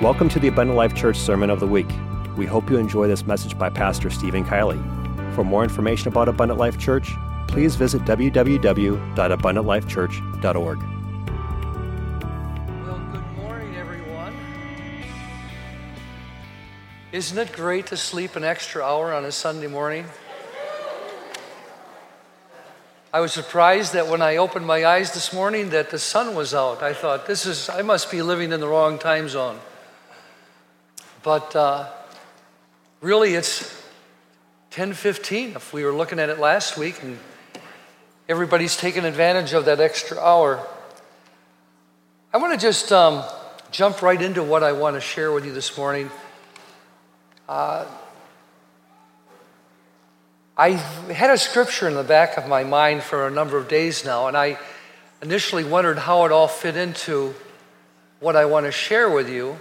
Welcome to the Abundant Life Church Sermon of the Week. We hope you enjoy this message by Pastor Steven Kielley. For more information about Abundant Life Church, please visit www.abundantlifechurch.org. Well, good morning, everyone. Isn't it great to sleep an extra hour on a Sunday morning? I was surprised that when I opened my eyes this morning that the sun was out. I thought, this is, I must be living in the wrong time zone. But uh, really, it's 10:15. If we were looking at it last week, and everybody's taking advantage of that extra hour. I want to just um, jump right into what I want to share with you this morning. Uh, I had a scripture in the back of my mind for a number of days now, and I initially wondered how it all fit into what I want to share with you.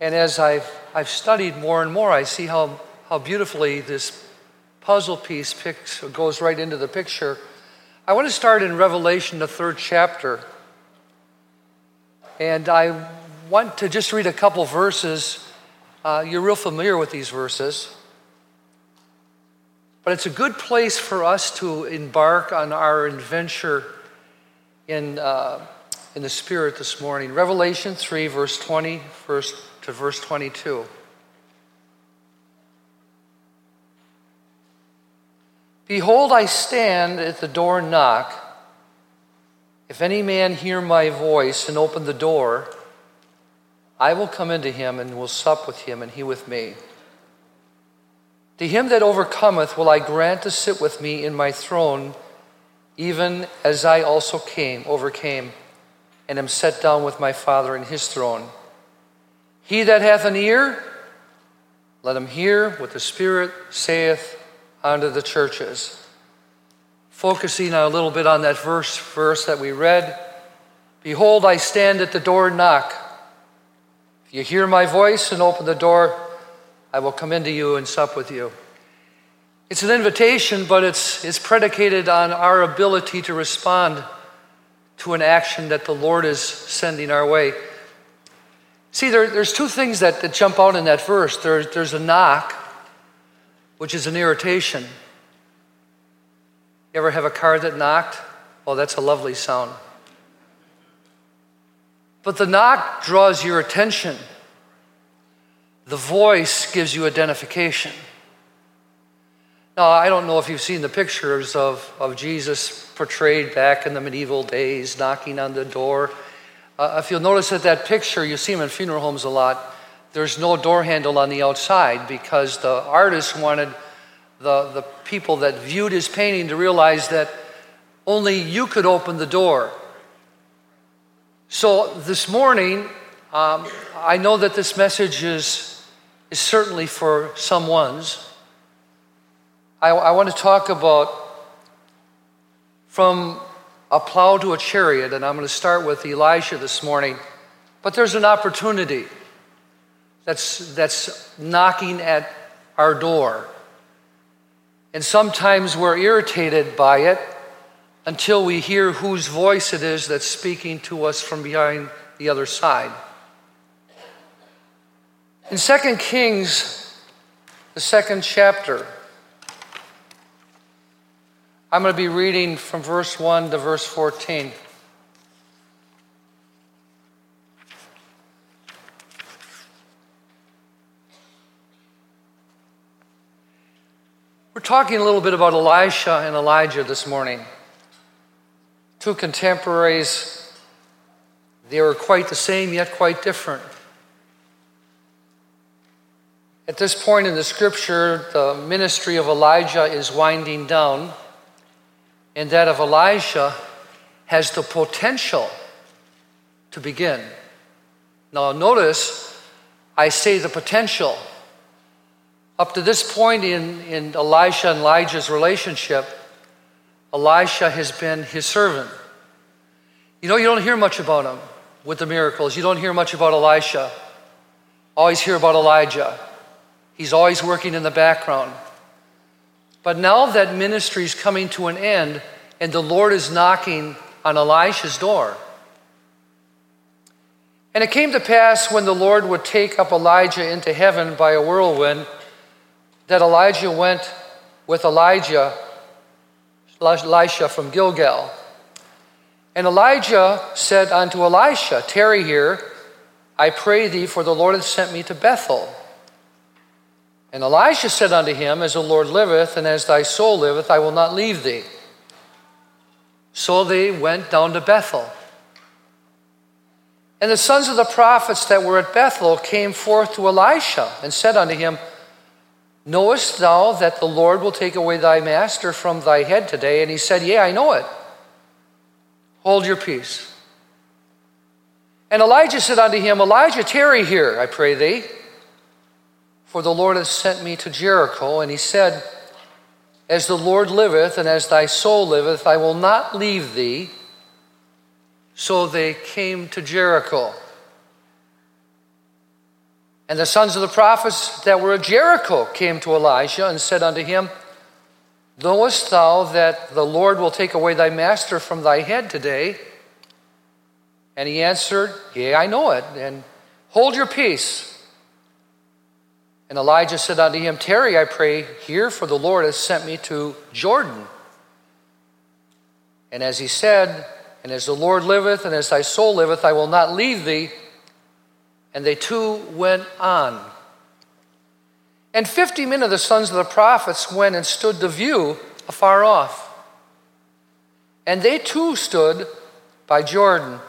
And as I've, I've studied more and more, I see how, how beautifully this puzzle piece picks, goes right into the picture. I want to start in Revelation, the third chapter. And I want to just read a couple verses. Uh, you're real familiar with these verses. But it's a good place for us to embark on our adventure in, uh, in the Spirit this morning. Revelation 3, verse 20, verse to verse 22. Behold, I stand at the door and knock. If any man hear my voice and open the door, I will come into him and will sup with him, and he with me. To him that overcometh will I grant to sit with me in my throne, even as I also came, overcame, and am set down with my Father in his throne. He that hath an ear, let him hear what the Spirit saith unto the churches. Focusing a little bit on that verse, verse that we read Behold, I stand at the door and knock. If you hear my voice and open the door, I will come into you and sup with you. It's an invitation, but it's, it's predicated on our ability to respond to an action that the Lord is sending our way. See, there, there's two things that, that jump out in that verse. There's, there's a knock, which is an irritation. You ever have a car that knocked? Oh, that's a lovely sound. But the knock draws your attention. The voice gives you identification. Now, I don't know if you've seen the pictures of, of Jesus portrayed back in the medieval days, knocking on the door. Uh, if you'll notice that that picture, you see them in funeral homes a lot, there's no door handle on the outside because the artist wanted the, the people that viewed his painting to realize that only you could open the door. So this morning, um, I know that this message is, is certainly for someone's. I, I want to talk about from a plow to a chariot, and I'm going to start with Elisha this morning. But there's an opportunity that's, that's knocking at our door. And sometimes we're irritated by it until we hear whose voice it is that's speaking to us from behind the other side. In 2 Kings, the second chapter, I'm going to be reading from verse 1 to verse 14. We're talking a little bit about Elisha and Elijah this morning. Two contemporaries. They were quite the same, yet quite different. At this point in the scripture, the ministry of Elijah is winding down and that of Elijah has the potential to begin. Now, notice I say the potential. Up to this point in, in Elisha and Elijah's relationship, Elisha has been his servant. You know, you don't hear much about him with the miracles. You don't hear much about Elisha. Always hear about Elijah. He's always working in the background. But now that ministry is coming to an end and the Lord is knocking on Elisha's door. And it came to pass when the Lord would take up Elijah into heaven by a whirlwind that Elijah went with Elijah, Elisha from Gilgal. And Elijah said unto Elisha, Tarry here, I pray thee, for the Lord hath sent me to Bethel. And Elisha said unto him, As the Lord liveth, and as thy soul liveth, I will not leave thee. So they went down to Bethel. And the sons of the prophets that were at Bethel came forth to Elisha and said unto him, Knowest thou that the Lord will take away thy master from thy head today? And he said, Yea, I know it. Hold your peace. And Elijah said unto him, Elijah, tarry here, I pray thee, for the Lord hath sent me to Jericho. And he said, As the Lord liveth, and as thy soul liveth, I will not leave thee. So they came to Jericho. And the sons of the prophets that were at Jericho came to Elijah and said unto him, Knowest thou that the Lord will take away thy master from thy head today? And he answered, Yea, I know it, and hold your peace. And Elijah said unto him, Tarry, I pray, here, for the Lord has sent me to Jordan. And as he said, And as the Lord liveth, and as thy soul liveth, I will not leave thee and they two went on. And fifty men of the sons of the prophets went and stood to view afar off. And they too stood by Jordan.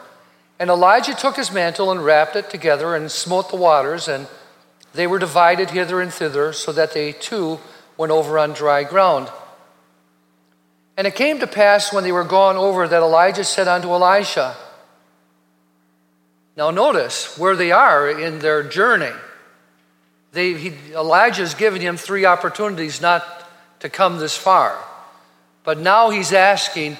And Elijah took his mantle and wrapped it together and smote the waters, and they were divided hither and thither, so that they too went over on dry ground. And it came to pass when they were gone over that Elijah said unto Elisha, now, notice where they are in their journey. They, he, Elijah's given him three opportunities not to come this far. But now he's asking,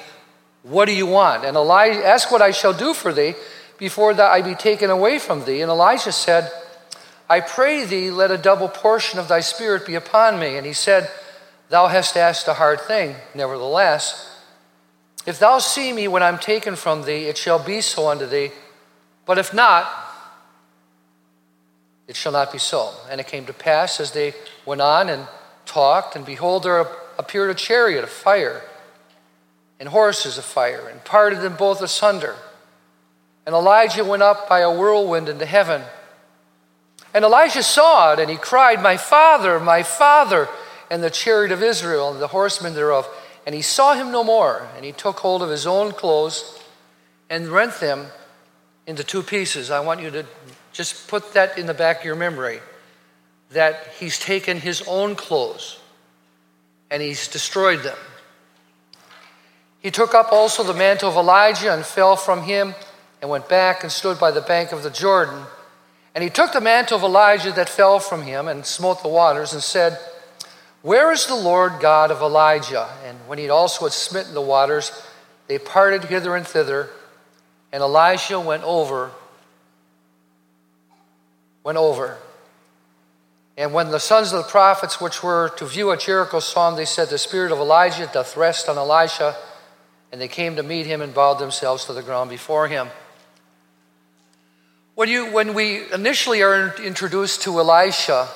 What do you want? And Elijah, ask what I shall do for thee before that I be taken away from thee. And Elijah said, I pray thee, let a double portion of thy spirit be upon me. And he said, Thou hast asked a hard thing. Nevertheless, if thou see me when I'm taken from thee, it shall be so unto thee. But if not, it shall not be so. And it came to pass as they went on and talked, and behold, there appeared a chariot of fire and horses of fire, and parted them both asunder. And Elijah went up by a whirlwind into heaven. And Elijah saw it, and he cried, My father, my father, and the chariot of Israel, and the horsemen thereof. And he saw him no more. And he took hold of his own clothes and rent them into two pieces. I want you to just put that in the back of your memory that he's taken his own clothes and he's destroyed them. He took up also the mantle of Elijah and fell from him and went back and stood by the bank of the Jordan. And he took the mantle of Elijah that fell from him and smote the waters and said, Where is the Lord God of Elijah? And when he also had smitten the waters, they parted hither and thither and Elisha went over, went over. And when the sons of the prophets which were to view at Jericho saw him, they said, The spirit of Elijah doth rest on Elisha. And they came to meet him and bowed themselves to the ground before him. When, you, when we initially are introduced to Elisha,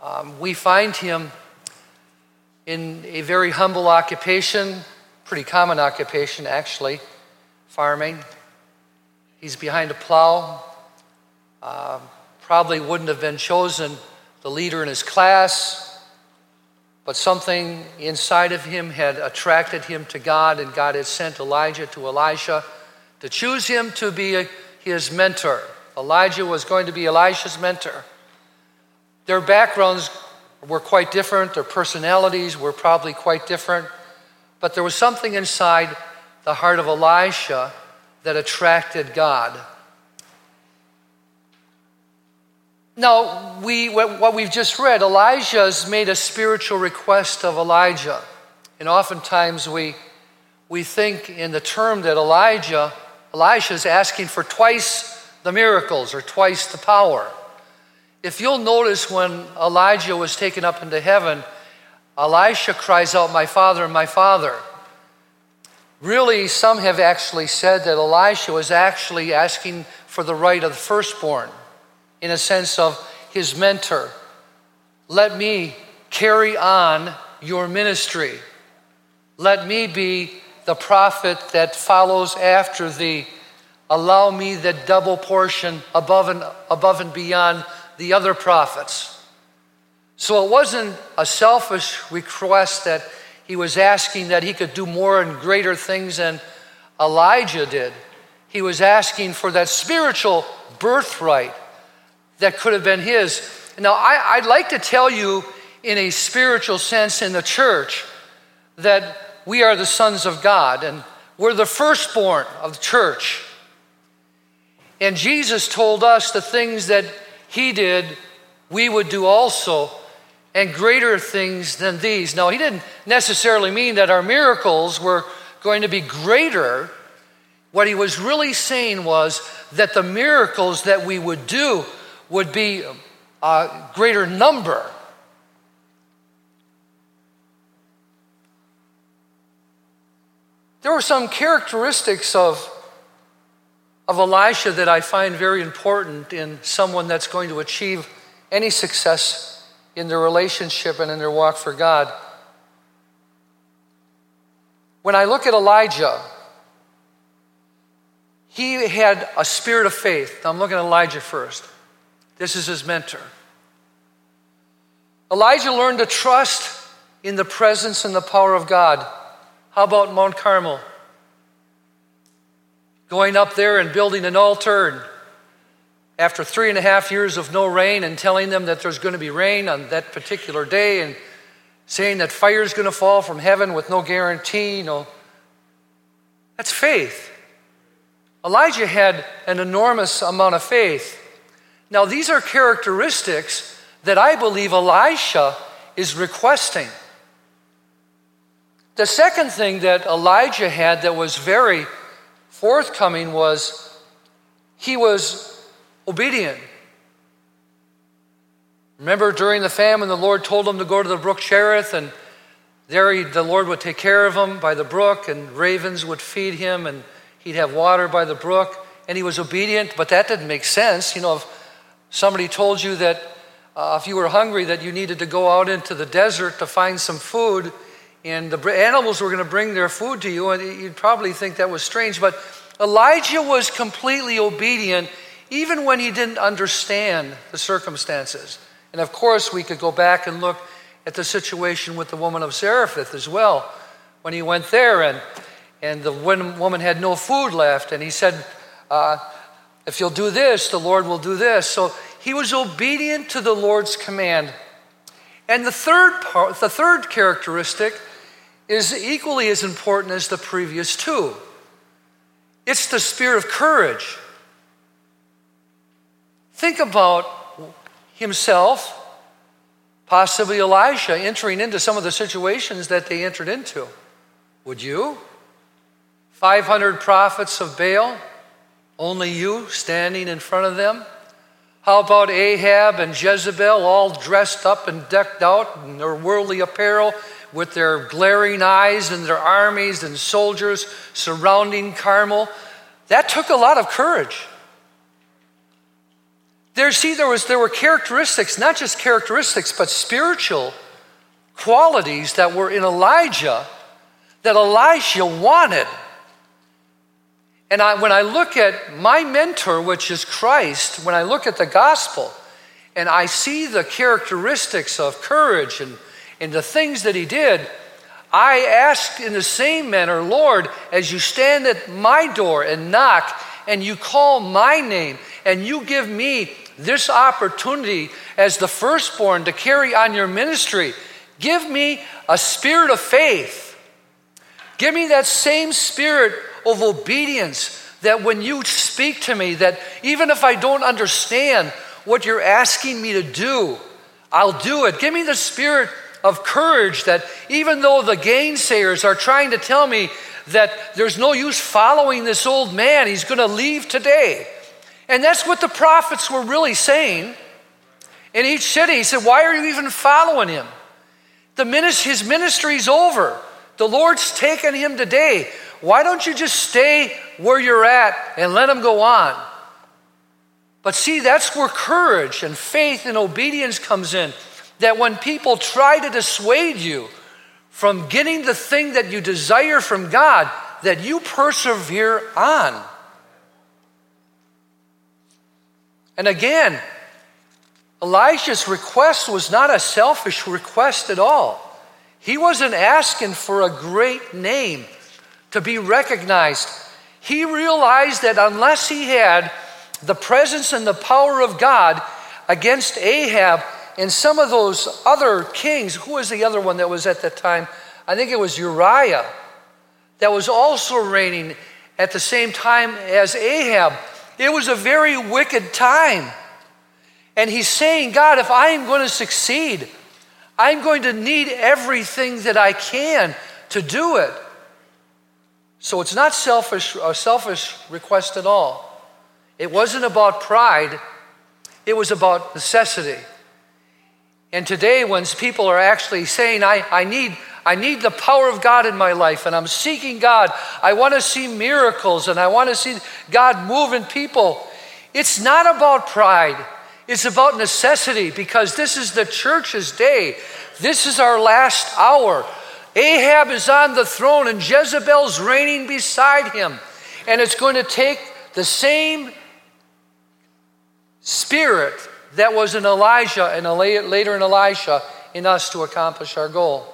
um, we find him in a very humble occupation, pretty common occupation actually, farming. He's behind a plow. Uh, probably wouldn't have been chosen the leader in his class, but something inside of him had attracted him to God, and God had sent Elijah to Elisha to choose him to be his mentor. Elijah was going to be Elisha's mentor. Their backgrounds were quite different, their personalities were probably quite different, but there was something inside the heart of Elisha that attracted God. Now, we, what we've just read, Elijah's made a spiritual request of Elijah. And oftentimes we, we think in the term that Elijah, Elijah is asking for twice the miracles or twice the power. If you'll notice when Elijah was taken up into heaven, Elisha cries out, My father, my father. Really, some have actually said that Elisha was actually asking for the right of the firstborn, in a sense of his mentor. Let me carry on your ministry. Let me be the prophet that follows after thee. Allow me the double portion above and, above and beyond the other prophets. So it wasn't a selfish request that he was asking that he could do more and greater things than Elijah did. He was asking for that spiritual birthright that could have been his. Now, I, would like to tell you, in a spiritual sense, in the church, that we are the sons of God and we're the firstborn of the church. And Jesus told us the things that he did, we would do also, and greater things than these. Now, he didn't necessarily mean that our miracles were going to be greater. What he was really saying was that the miracles that we would do would be a greater number. There were some characteristics of of Elisha that I find very important in someone that's going to achieve any success in their relationship and in their walk for God. When I look at Elijah, he had a spirit of faith. I'm looking at Elijah first. This is his mentor. Elijah learned to trust in the presence and the power of God. How about Mount Carmel? Going up there and building an altar and after three and a half years of no rain and telling them that there's going to be rain on that particular day and saying that fire is going to fall from heaven with no guarantee, know, that's faith. Elijah had an enormous amount of faith. Now, these are characteristics that I believe Elisha is requesting. The second thing that Elijah had that was very forthcoming was he was obedient. Remember during the famine, the Lord told him to go to the brook Cherith, and there he, the Lord would take care of him by the brook, and ravens would feed him, and he'd have water by the brook, and he was obedient, but that didn't make sense. You know, if somebody told you that uh, if you were hungry, that you needed to go out into the desert to find some food, and the animals were going to bring their food to you, and you'd probably think that was strange. But Elijah was completely obedient even when he didn't understand the circumstances. And of course, we could go back and look at the situation with the woman of Zarephath as well. When he went there and, and the woman had no food left, and he said, uh, If you'll do this, the Lord will do this. So he was obedient to the Lord's command. And the third part, the third characteristic is equally as important as the previous two. It's the spirit of courage. Think about himself, possibly Elisha, entering into some of the situations that they entered into. Would you? 500 prophets of Baal, only you standing in front of them? How about Ahab and Jezebel all dressed up and decked out in their worldly apparel with their glaring eyes and their armies and soldiers surrounding Carmel. That took a lot of courage. There, see, there, was, there were characteristics, not just characteristics, but spiritual qualities that were in Elijah that Elisha wanted. And I, when I look at my mentor, which is Christ, when I look at the gospel and I see the characteristics of courage and and the things that he did, I ask in the same manner, Lord, as you stand at my door and knock and you call my name and you give me this opportunity as the firstborn to carry on your ministry, give me a spirit of faith. Give me that same spirit of obedience that when you speak to me, that even if I don't understand what you're asking me to do, I'll do it. Give me the spirit of courage that even though the gainsayers are trying to tell me that there's no use following this old man, he's going to leave today. And that's what the prophets were really saying. In each city, he said, Why are you even following him? The ministry, his ministry's over. The Lord's taken him today. why don't you just stay where you're at and let him go on? But see, that's where courage and faith and obedience comes in. That when people try to dissuade you from getting the thing that you desire from God, that you persevere on. And again, Elijah's request was not a selfish request at all. He wasn't asking for a great name to be recognized. He realized that unless he had the presence and the power of God against Ahab and some of those other kings. Who was the other one that was at that time? I think it was Uriah, that was also reigning at the same time as Ahab. It was a very wicked time. And he's saying, God, if I am going to succeed, I'm going to need everything that I can to do it. So it's not selfish, a selfish request at all. It wasn't about pride, it was about necessity. And today, when people are actually saying, I, I, need, I need the power of God in my life, and I'm seeking God, I want to see miracles, and I want to see God move in people, it's not about pride. It's about necessity because this is the church's day. This is our last hour. Ahab is on the throne and Jezebel's reigning beside him. And it's going to take the same spirit that was in Elijah and later in Elisha in us to accomplish our goal.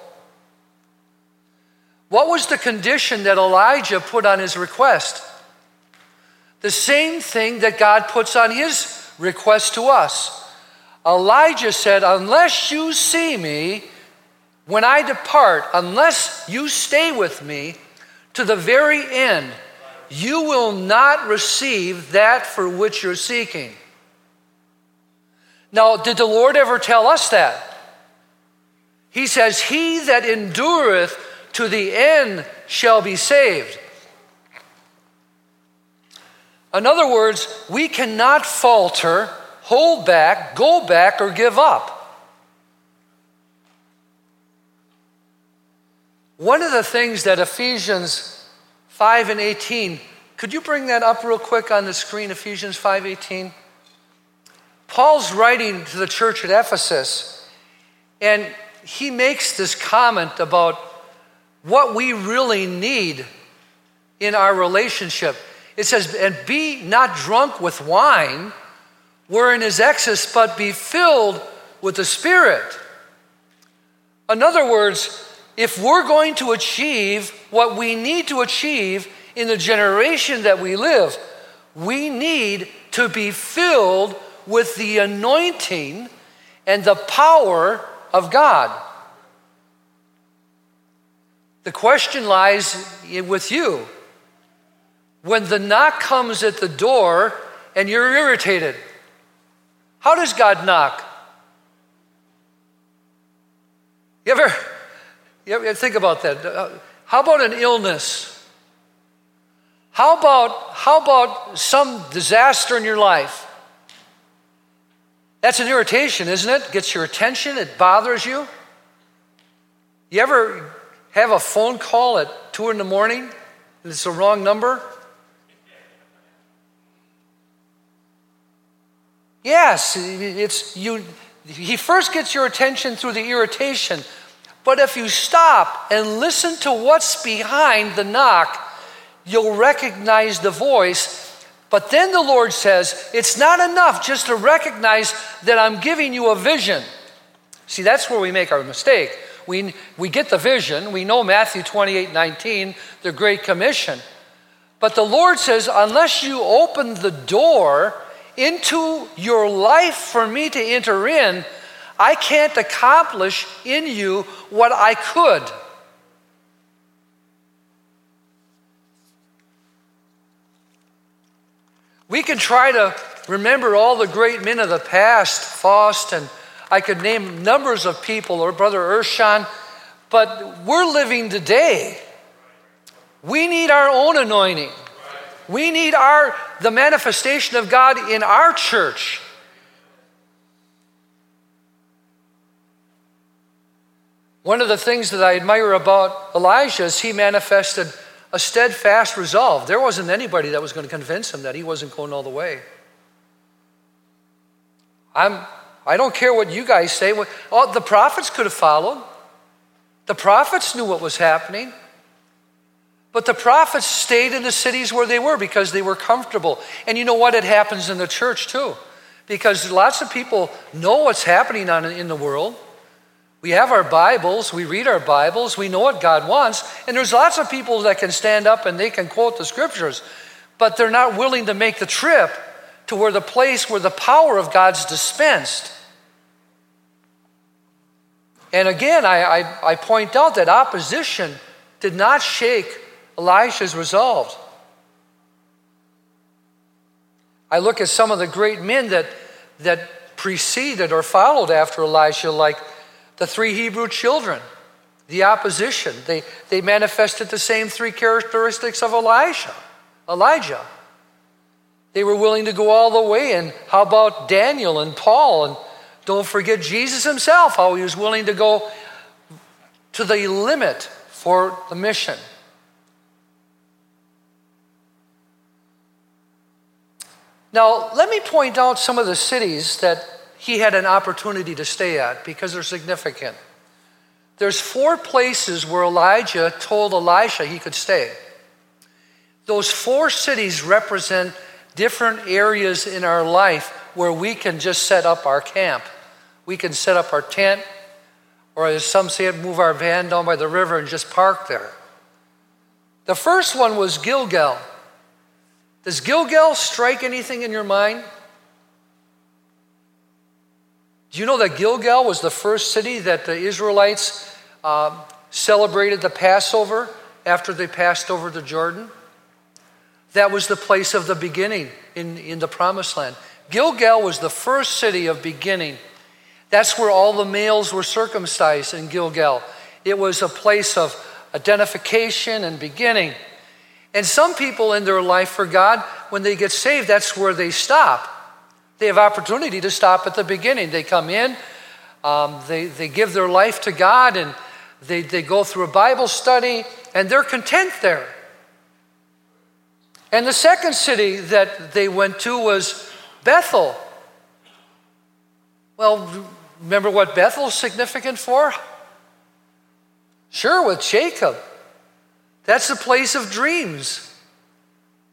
What was the condition that Elijah put on his request? The same thing that God puts on his request to us. Elijah said, Unless you see me when I depart, unless you stay with me to the very end, you will not receive that for which you're seeking. Now, did the Lord ever tell us that? He says, He that endureth to the end shall be saved. In other words, we cannot falter, hold back, go back, or give up. One of the things that Ephesians 5 and 18, could you bring that up real quick on the screen, Ephesians 5 18? Paul's writing to the church at Ephesus, and he makes this comment about what we really need in our relationship. It says, And be not drunk with wine, wherein is excess, but be filled with the Spirit. In other words, if we're going to achieve what we need to achieve in the generation that we live, we need to be filled with the anointing and the power of God. The question lies with you. When the knock comes at the door and you're irritated, how does God knock? You ever, you ever think about that? Uh, how about an illness? How about, how about some disaster in your life? That's an irritation, isn't it? Gets your attention, it bothers you. You ever have a phone call at two in the morning and it's the wrong number? Yes, it's you he first gets your attention through the irritation. But if you stop and listen to what's behind the knock, you'll recognize the voice but then the Lord says, it's not enough just to recognize that I'm giving you a vision. See, that's where we make our mistake. We, we get the vision, we know Matthew 28 19, the Great Commission. But the Lord says, unless you open the door into your life for me to enter in, I can't accomplish in you what I could. We can try to remember all the great men of the past, Faust, and I could name numbers of people, or Brother Urshan, but we're living today. We need our own anointing. We need our the manifestation of God in our church. One of the things that I admire about Elijah is he manifested a steadfast resolve. There wasn't anybody that was going to convince him that he wasn't going all the way. I'm, I don't care what you guys say. Oh, the prophets could have followed. The prophets knew what was happening. But the prophets stayed in the cities where they were because they were comfortable. And you know what? It happens in the church too. Because lots of people know what's happening on, in the world. We have our Bibles, we read our Bibles, we know what God wants, and there's lots of people that can stand up and they can quote the scriptures, but they're not willing to make the trip to where the place where the power of God's dispensed. And again, I, I, I point out that opposition did not shake Elisha's resolve. I look at some of the great men that, that preceded or followed after Elisha, like the three Hebrew children, the opposition. They, they manifested the same three characteristics of Elisha, Elijah. They were willing to go all the way. And how about Daniel and Paul? And don't forget Jesus himself, how he was willing to go to the limit for the mission. Now, let me point out some of the cities that he had an opportunity to stay at because they're significant. There's four places where Elijah told Elisha he could stay. Those four cities represent different areas in our life where we can just set up our camp. We can set up our tent, or as some say it, move our van down by the river and just park there. The first one was Gilgal. Does Gilgal strike anything in your mind? Do you know that Gilgal was the first city that the Israelites uh, celebrated the Passover after they passed over the Jordan? That was the place of the beginning in, in the promised land. Gilgal was the first city of beginning. That's where all the males were circumcised in Gilgal. It was a place of identification and beginning. And some people in their life for God, when they get saved, that's where they stop. They have opportunity to stop at the beginning. They come in, um, they, they give their life to God, and they, they go through a Bible study, and they're content there. And the second city that they went to was Bethel. Well, remember what Bethel's significant for? Sure, with Jacob. That's the place of dreams.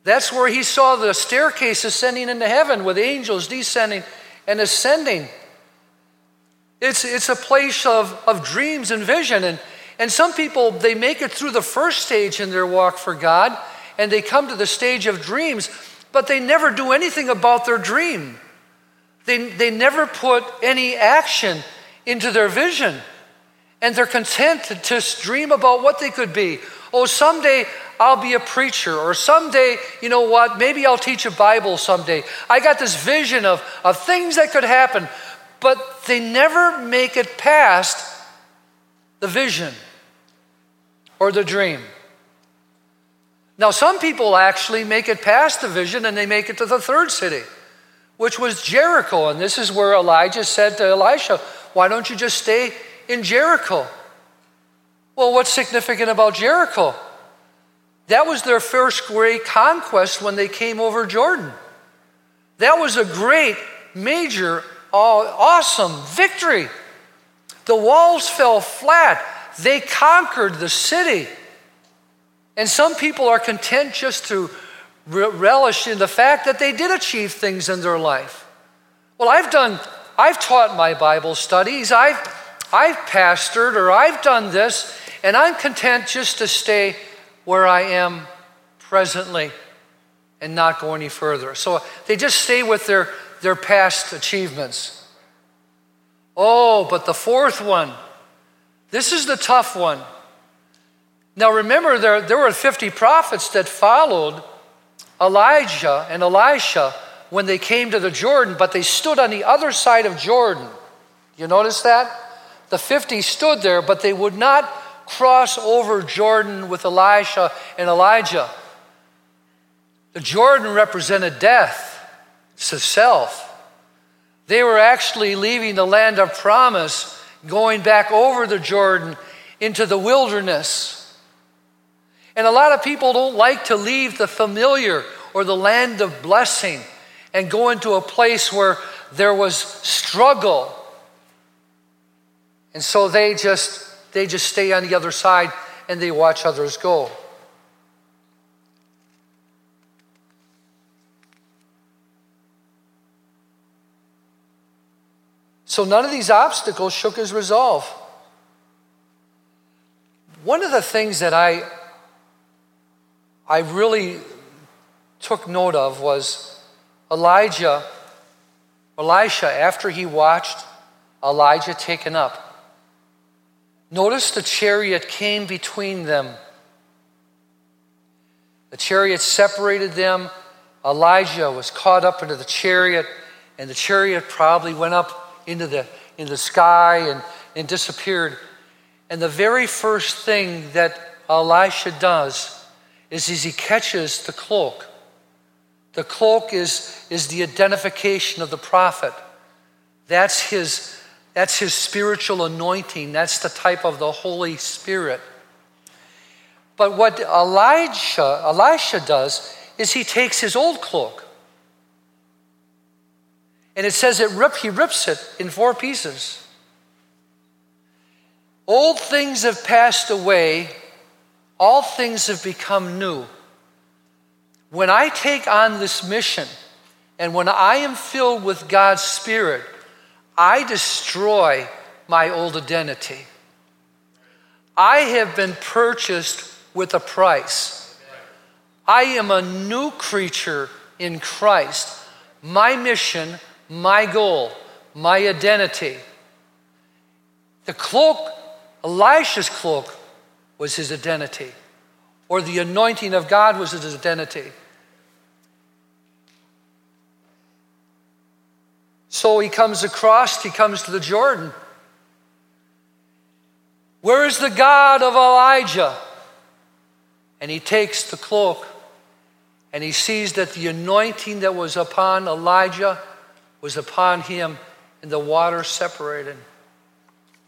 That's where he saw the staircase ascending into heaven with angels descending and ascending. It's, it's a place of, of dreams and vision. And, and some people, they make it through the first stage in their walk for God and they come to the stage of dreams, but they never do anything about their dream. They, they never put any action into their vision. And they're content to just dream about what they could be. Oh, someday I'll be a preacher, or someday, you know what, maybe I'll teach a Bible someday. I got this vision of, of things that could happen, but they never make it past the vision or the dream. Now, some people actually make it past the vision and they make it to the third city, which was Jericho. And this is where Elijah said to Elisha, Why don't you just stay in Jericho? Well, what's significant about Jericho? That was their first great conquest when they came over Jordan. That was a great, major, awesome victory. The walls fell flat. They conquered the city. And some people are content just to relish in the fact that they did achieve things in their life. Well, I've done, I've taught my Bible studies, I've, I've pastored, or I've done this, and I'm content just to stay where I am presently and not go any further. So they just stay with their, their past achievements. Oh, but the fourth one, this is the tough one. Now remember, there, there were 50 prophets that followed Elijah and Elisha when they came to the Jordan, but they stood on the other side of Jordan. You notice that? The 50 stood there, but they would not cross over Jordan with Elisha and Elijah. The Jordan represented death, a self. They were actually leaving the land of promise, going back over the Jordan into the wilderness. And a lot of people don't like to leave the familiar or the land of blessing and go into a place where there was struggle. And so they just they just stay on the other side and they watch others go. So none of these obstacles shook his resolve. One of the things that I, I really took note of was Elijah, Elisha, after he watched Elijah taken up. Notice the chariot came between them. The chariot separated them. Elijah was caught up into the chariot, and the chariot probably went up into the, into the sky and, and disappeared. And the very first thing that Elisha does is, is he catches the cloak. The cloak is, is the identification of the prophet. That's his, that's his spiritual anointing. That's the type of the Holy Spirit. But what Elijah, Elisha does is he takes his old cloak and it says it rip, he rips it in four pieces. Old things have passed away, all things have become new. When I take on this mission, and when I am filled with God's Spirit, I destroy my old identity. I have been purchased with a price. I am a new creature in Christ. My mission my goal, my identity. The cloak, Elisha's cloak, was his identity, or the anointing of God was his identity. So he comes across, he comes to the Jordan. Where is the God of Elijah? And he takes the cloak and he sees that the anointing that was upon Elijah was upon him, and the water separated.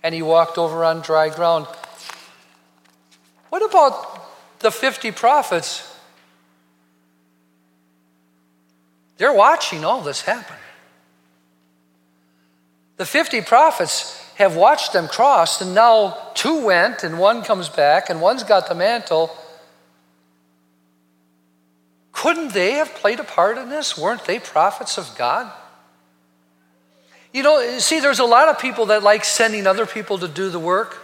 And he walked over on dry ground. What about the 50 prophets? They're watching all this happen. The 50 prophets have watched them cross, and now two went, and one comes back, and one's got the mantle. Couldn't they have played a part in this? Weren't they prophets of God? You know, see, there's a lot of people that like sending other people to do the work.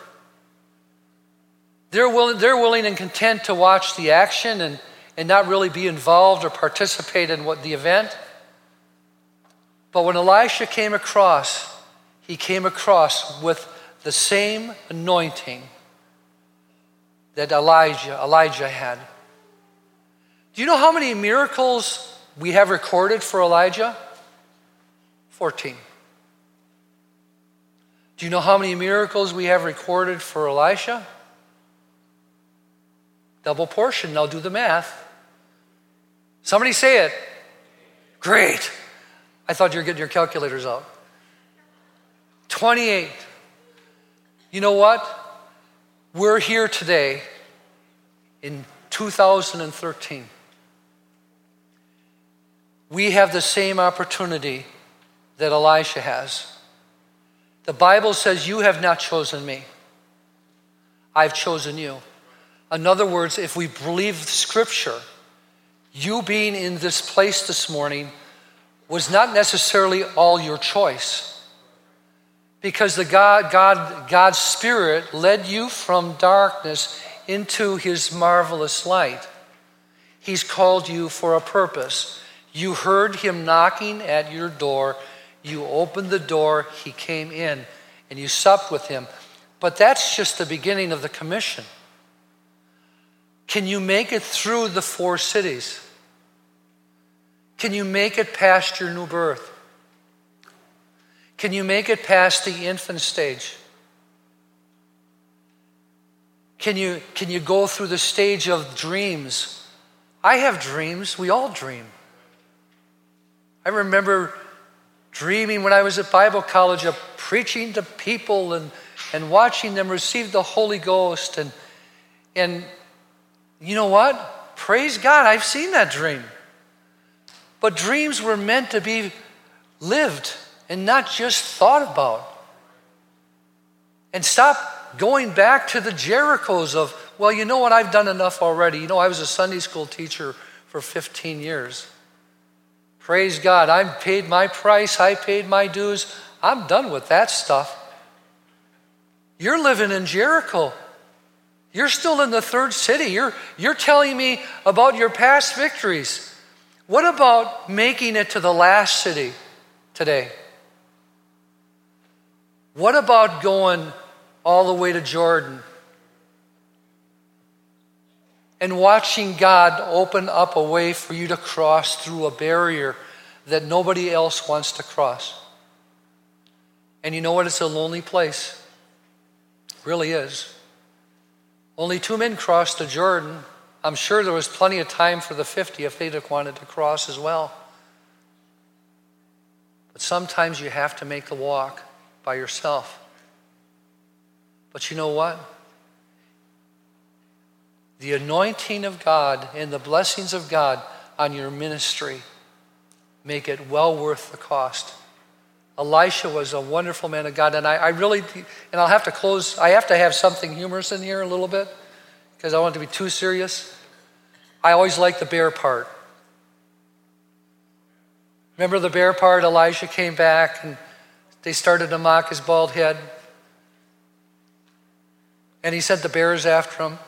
They're willing, they're willing and content to watch the action and, and not really be involved or participate in what the event. But when Elisha came across, he came across with the same anointing that Elijah, Elijah had. Do you know how many miracles we have recorded for Elijah? 14. Do you know how many miracles we have recorded for Elisha? Double portion. Now do the math. Somebody say it. Great. I thought you were getting your calculators out. 28. You know what? We're here today in 2013. We have the same opportunity that Elisha has. The Bible says, You have not chosen me, I've chosen you. In other words, if we believe Scripture, you being in this place this morning was not necessarily all your choice. Because the God, God, God's Spirit led you from darkness into His marvelous light. He's called you for a purpose. You heard Him knocking at your door you opened the door, he came in, and you supped with him. But that's just the beginning of the commission. Can you make it through the four cities? Can you make it past your new birth? Can you make it past the infant stage? Can you, can you go through the stage of dreams? I have dreams. We all dream. I remember dreaming when I was at Bible college of preaching to people and, and watching them receive the Holy Ghost. And, and You know what? Praise God, I've seen that dream. But dreams were meant to be lived and not just thought about. And stop going back to the Jerichos of, well, you know what, I've done enough already. You know, I was a Sunday school teacher for 15 years. Praise God, I've paid my price, I paid my dues. I'm done with that stuff. You're living in Jericho. You're still in the third city. You're, you're telling me about your past victories. What about making it to the last city today? What about going all the way to Jordan and watching God open up a way for you to cross through a barrier that nobody else wants to cross? And you know what? It's a lonely place. It really is. Only two men crossed the Jordan. I'm sure there was plenty of time for the 50 if they'd have wanted to cross as well. But sometimes you have to make the walk by yourself. But you know what? The anointing of God and the blessings of God on your ministry make it well worth the cost. Elisha was a wonderful man of God, and I, I really, and I'll have to close, I have to have something humorous in here a little bit because I want it to be too serious. I always like the bear part. Remember the bear part? Elijah came back and they started to mock his bald head. And he sent the bears after him.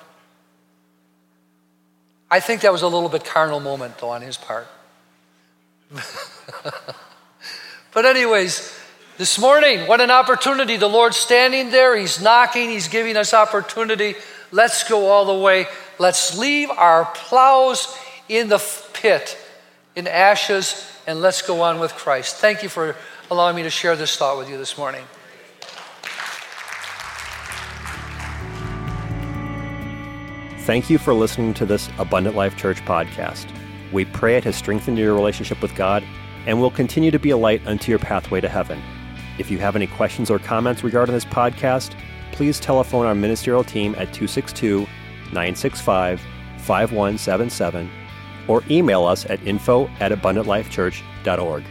I think that was a little bit carnal moment, though, on his part. but, anyways, this morning, what an opportunity. The Lord's standing there, He's knocking, He's giving us opportunity. Let's go all the way. Let's leave our plows in the pit, in ashes, and let's go on with Christ. Thank you for allowing me to share this thought with you this morning. Thank you for listening to this Abundant Life Church podcast. We pray it has strengthened your relationship with God and will continue to be a light unto your pathway to heaven. If you have any questions or comments regarding this podcast, please telephone our ministerial team at 262 965 5177 or email us at info at abundantlifechurch.org.